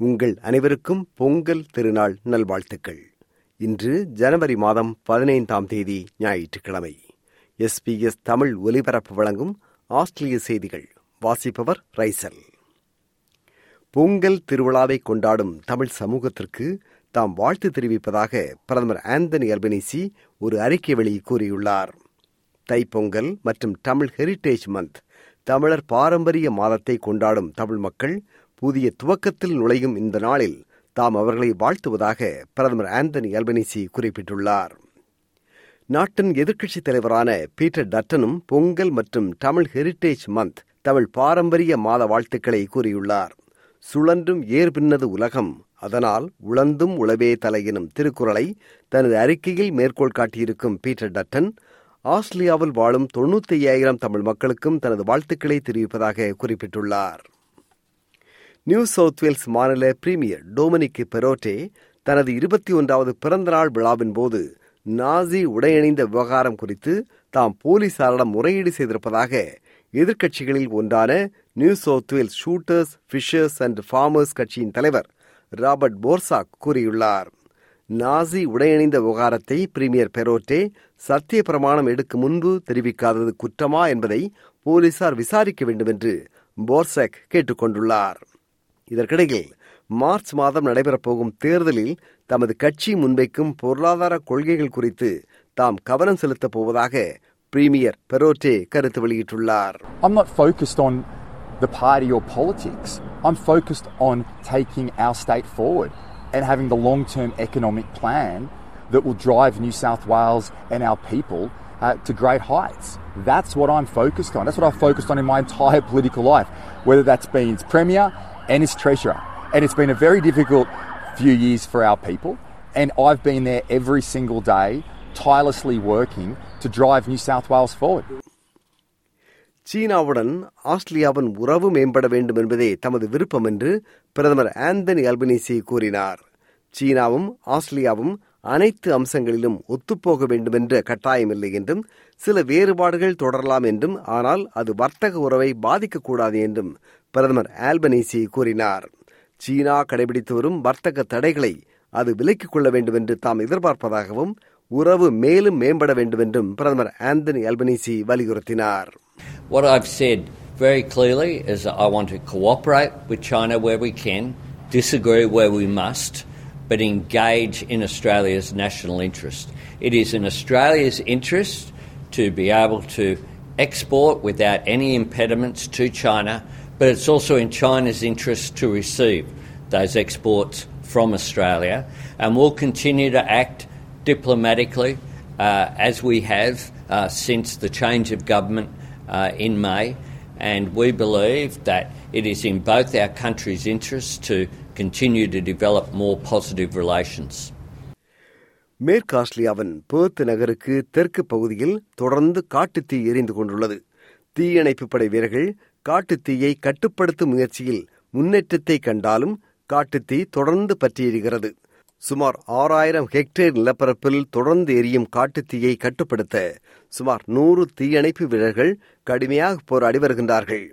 உங்கள் அனைவருக்கும் பொங்கல் திருநாள் நல்வாழ்த்துக்கள். இன்று ஜனவரி மாதம் பதினைந்தாம் தேதி ஞாயிற்றுக்கிழமை. எஸ்பிஎஸ் தமிழ் ஒலிபரப்பு வழங்கும் ஆஸ்திரேலிய செய்திகள். வாசிப்பவர் ரைசல். பொங்கல் திருவிழாவை கொண்டாடும் தமிழ் சமூகத்திற்கு தாம் வாழ்த்து தெரிவிப்பதாக பிரதமர் ஆந்தனி அல்பனிசி ஒரு அறிக்கை வெளியே கூறியுள்ளார். தைப்பொங்கல் மற்றும் தமிழ் ஹெரிட்டேஜ் மந்த் தமிழர் பாரம்பரிய மாதத்தை கொண்டாடும் தமிழ் மக்கள் புதிய துவக்கத்தில் நுழையும் இந்த நாளில் தாம் அவர்களை வாழ்த்துவதாக பிரதமர் ஆந்தனி அல்பனிசி குறிப்பிட்டுள்ளார். நாட்டின் எதிர்க்கட்சித் தலைவரான பீட்டர் டட்டனும் பொங்கல் மற்றும் தமிழ் ஹெரிட்டேஜ் மந்த் தமிழ் பாரம்பரிய மாத வாழ்த்துக்களை கூறியுள்ளார். சுழன்றும் ஏர் பின்னது உலகம். அதனால் உழந்தும் உளவே தலையினும் திருக்குறளை தனது அறிக்கையில் மேற்கோள் காட்டியிருக்கும் பீட்டர் டட்டன் ஆஸ்திரேலியாவில் வாழும் தொண்ணூத்தி ஐயாயிரம் தமிழ் மக்களுக்கும் தனது வாழ்த்துக்களை தெரிவிப்பதாக குறிப்பிட்டுள்ளார். நியூ சவுத் வேல்ஸ் மாநில பிரீமியர் டோமினிக் பெரோட்டே தனது இருபத்தி ஒன்றாவது பிறந்தநாள் விழாவின் போது நாசி உடையணிந்த விவகாரம் குறித்து தாம் போலீசாரிடம் முறையீடு செய்திருப்பதாக எதிர்க்கட்சிகளில் ஒன்றான New South Wales shooters fishers and farmers கட்சியின் தலைவர் ராபர்ட் போர்சாக் கூறியுள்ளார். நாசி உடையணிந்த விவகாரத்தை பிரீமியர் பெரோட்டே சத்திய பிரமாணம் எடுக்கும் முன்பு தெரிவிக்காதது குற்றமா என்பதை போலீசார் விசாரிக்க வேண்டும் என்று போர்சக் கேட்டுக்கொண்டுள்ளார். இதற்கிடையில் மார்ச் மாதம் நடைபெறப்போகும் தேர்தலில் தமது கட்சி முன்வைக்கும் பொருளாதார கொள்கைகள் குறித்து தாம் கவனம் செலுத்தப் போவதாக பிரீமியர் பெரோட்டே கருத்து வெளியிட்டுள்ளார் I'm not focused on the party or politics. I'm focused on taking our state forward and having the long term economic plan that will drive New South Wales and our people uh, to great heights. That's what I'm focused on. That's what I've focused on in my entire political life, whether that's been as Premier and its Treasurer. And it's been a very difficult few years for our people. And I've been there every single day, tirelessly working to drive New South Wales forward. சீனாவுடன் ஆஸ்திரேலியாவின் உறவு மேம்பட வேண்டும் என்பதே தமது விருப்பம் என்று பிரதமர் ஆந்தனி அல்பனீசி கூறினார் சீனாவும் ஆஸ்திரேலியாவும் அனைத்து அம்சங்களிலும் ஒத்துப்போக வேண்டும் என்ற கட்டாயமில்லை என்றும் சில வேறுபாடுகள் தொடரலாம் என்றும் ஆனால் அது வர்த்தக உறவை பாதிக்கக்கூடாது என்றும் பிரதமர் ஆல்பனீசி கூறினார் சீனா கடைபிடித்து வரும் வர்த்தக தடைகளை அது விலக்கிக் கொள்ள வேண்டும் என்று தாம் எதிர்பார்ப்பதாகவும் உறவு மேலும் மேம்பட வேண்டும் என்றும் பிரதமர் ஆந்தனி அல்பனீசி வலியுறுத்தினார் What I've said very clearly is that I want to cooperate with China where we can, disagree where we must, but engage in Australia's national interest. It is in Australia's interest to be able to export without any impediments to China, but it's also in China's interest to receive those exports from Australia, and we'll continue to act diplomatically uh, as we have uh, since the change of government uh, in May, and we believe that it is in both our countries' interests to continue to develop more positive relations. மேற்கு ஆஸ்திரேலியாவின் birth நகருக்கு தெற்கு பகுதியில் தொடர்ந்து காட்டுத்தீ எரிந்து கொண்டுள்ளது தீயணைப்பு படை வீரர்கள் காட்டுத்தீயை கட்டுப்படுத்தும் முயற்சியில் முன்னேற்றத்தை கண்டாலும் காட்டுத்தீ தொடர்ந்து பற்றியிருக்கிறது. சுமார் ஆறாயிரம் ஹெக்டேர் நிலப்பரப்பில் தொடர்ந்து எரியும் காட்டுத்தீயை கட்டுப்படுத்த சுமார் நூறு தீயணைப்பு வீரர்கள் கடுமையாக போராடி வருகின்றார்கள்.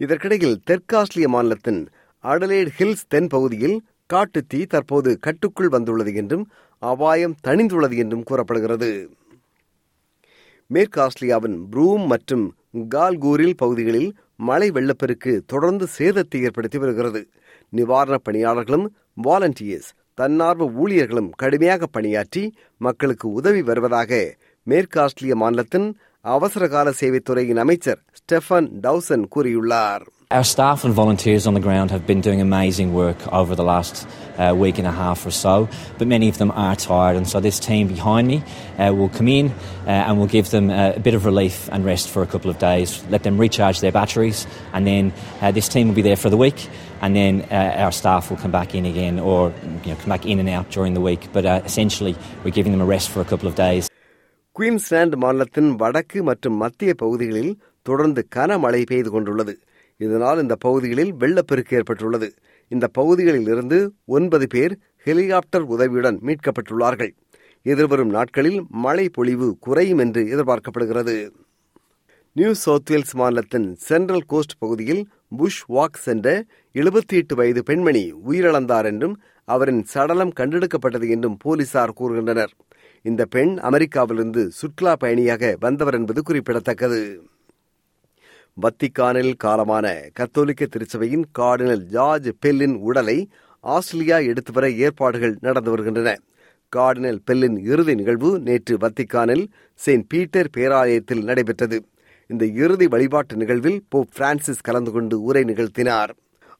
இதற்கிடையில் தெற்காஸ்திரிய மாநிலத்தின் அடலேட் ஹில்ஸ் தென் பகுதியில் காட்டுத்தீ தற்போது கட்டுக்குள் வந்துள்ளது என்றும் அபாயம் தணிந்துள்ளது என்றும் கூறப்படுகிறது. மேற்கு ஆஸ்திரேலியாவின் ப்ரூம் மற்றும் கால்கூரில் பகுதிகளில் மழை வெள்ளப்பெருக்கு தொடர்ந்து சேதத்தை ஏற்படுத்தி வருகிறது. நிவாரணப் பணியாளர்களும் வாலண்டியர்ஸ் தன்னார்வ ஊழியர்களும் கடுமையாக பணியாற்றி மக்களுக்கு உதவி வருவதாக மேற்கு ஆஸ்திரேலிய மாநிலத்தின் அவசரகால சேவைத்துறையின் அமைச்சர் ஸ்டெஃபன் டவுசன் கூறியுள்ளார். Our staff and volunteers on the ground have been doing amazing work over the last uh, week and a half or so, but many of them are tired, and so this team behind me uh, will come in uh, and will give them uh, a bit of relief and rest for a couple of days, let them recharge their batteries, and then uh, this team will be there for the week, and then uh, our staff will come back in again or you know, come back in and out during the week. But uh, essentially, we're giving them a rest for a couple of days. Queensland மாநிலத்தின் வடக்கு மற்றும் மத்திய பகுதிகளில் தொடர்ந்து கனமழை பெய்து கொண்டுள்ளது இதனால் இந்த பகுதிகளில் வெள்ளப்பெருக்கு ஏற்பட்டுள்ளது. இந்த பகுதிகளில் இருந்து ஒன்பது பேர் ஹெலிகாப்டர் உதவியுடன் மீட்கப்பட்டுள்ளார்கள். எதிர்வரும் நாட்களில் மழை பொழிவு குறையும் என்று எதிர்பார்க்கப்படுகிறது. நியூ சவுத் வேல்ஸ் மாநிலத்தின் சென்ட்ரல் கோஸ்ட் பகுதியில் புஷ் வாக் சென்ற எழுபத்தி எட்டு வயது பெண்மணி உயிரிழந்தார் என்றும் அவரின் சடலம் கண்டெடுக்கப்பட்டது என்றும் போலீசார் கூறுகின்றனர். இந்த பெண் அமெரிக்காவிலிருந்து சுற்றுலா பயணியாக வந்தவர் என்பது குறிப்பிடத்தக்கது. வத்திக்கானில் காலமான கத்தோலிக்க திருச்சபையின் கார்டினல் ஜார்ஜ் பெல்லின் உடலை ஆஸ்திரேலியா எடுத்து வர ஏற்பாடுகள் நடந்து வருகின்றன. கார்டினல் பெல்லின் இறுதி நிகழ்வு நேற்று வத்திக்கானில் செயின்ட் பீட்டர் பேராலயத்தில் நடைபெற்றது. இந்த இறுதி வழிபாட்டு நிகழ்வில் போப் பிரான்சிஸ் கலந்து கொண்டு உரை நிகழ்த்தினார்.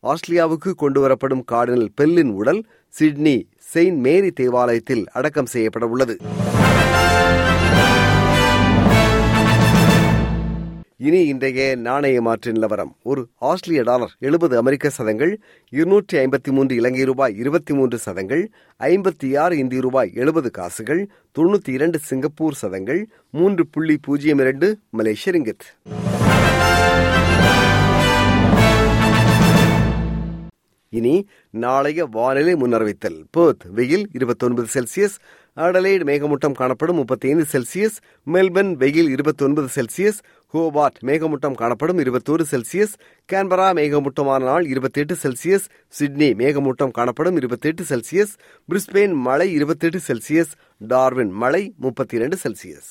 ஆஸ்திரேலியாவுக்கு கொண்டுவரப்படும் கார்டினல் பெல்லின் உடல் சிட்னி செயின்ட் மேரி தேவாலயத்தில் அடக்கம் செய்யப்பட உள்ளது இனி இன்றைய நாணய மாற்று நிலவரம் ஒரு ஆஸ்திரேலிய டாலர் எழுபது அமெரிக்க சதங்கள் இருநூற்றி ஐம்பத்தி மூன்று இலங்கை ரூபாய் இருபத்தி மூன்று சதங்கள் ஐம்பத்தி ஆறு இந்திய ரூபாய் எழுபது காசுகள் தொண்ணூற்றி இரண்டு சிங்கப்பூர் சதங்கள் மூன்று புள்ளி பூஜ்ஜியம் இரண்டு மலேசிய ரிங்கித் இனி நாளைய வானிலை முன்னறிவித்தல். பேர்த் வெயில் இருபத்தொன்பது செல்சியஸ் அடலைடு மேகமூட்டம் காணப்படும் முப்பத்தி ஐந்து செல்சியஸ் மெல்பர்ன் வெயில் இருபத்தொன்பது செல்சியஸ் ஹோபார்ட் மேகமூட்டம் காணப்படும் இருபத்தோரு செல்சியஸ் கேன்பரா மேகமூட்டமான நாள் இருபத்தெட்டு செல்சியஸ் சிட்னி மேகமூட்டம் காணப்படும் இருபத்தெட்டு செல்சியஸ் பிரிஸ்பெயின் மழை இருபத்தெட்டு செல்சியஸ் டார்வின் மழை முப்பத்தி இரண்டு செல்சியஸ்.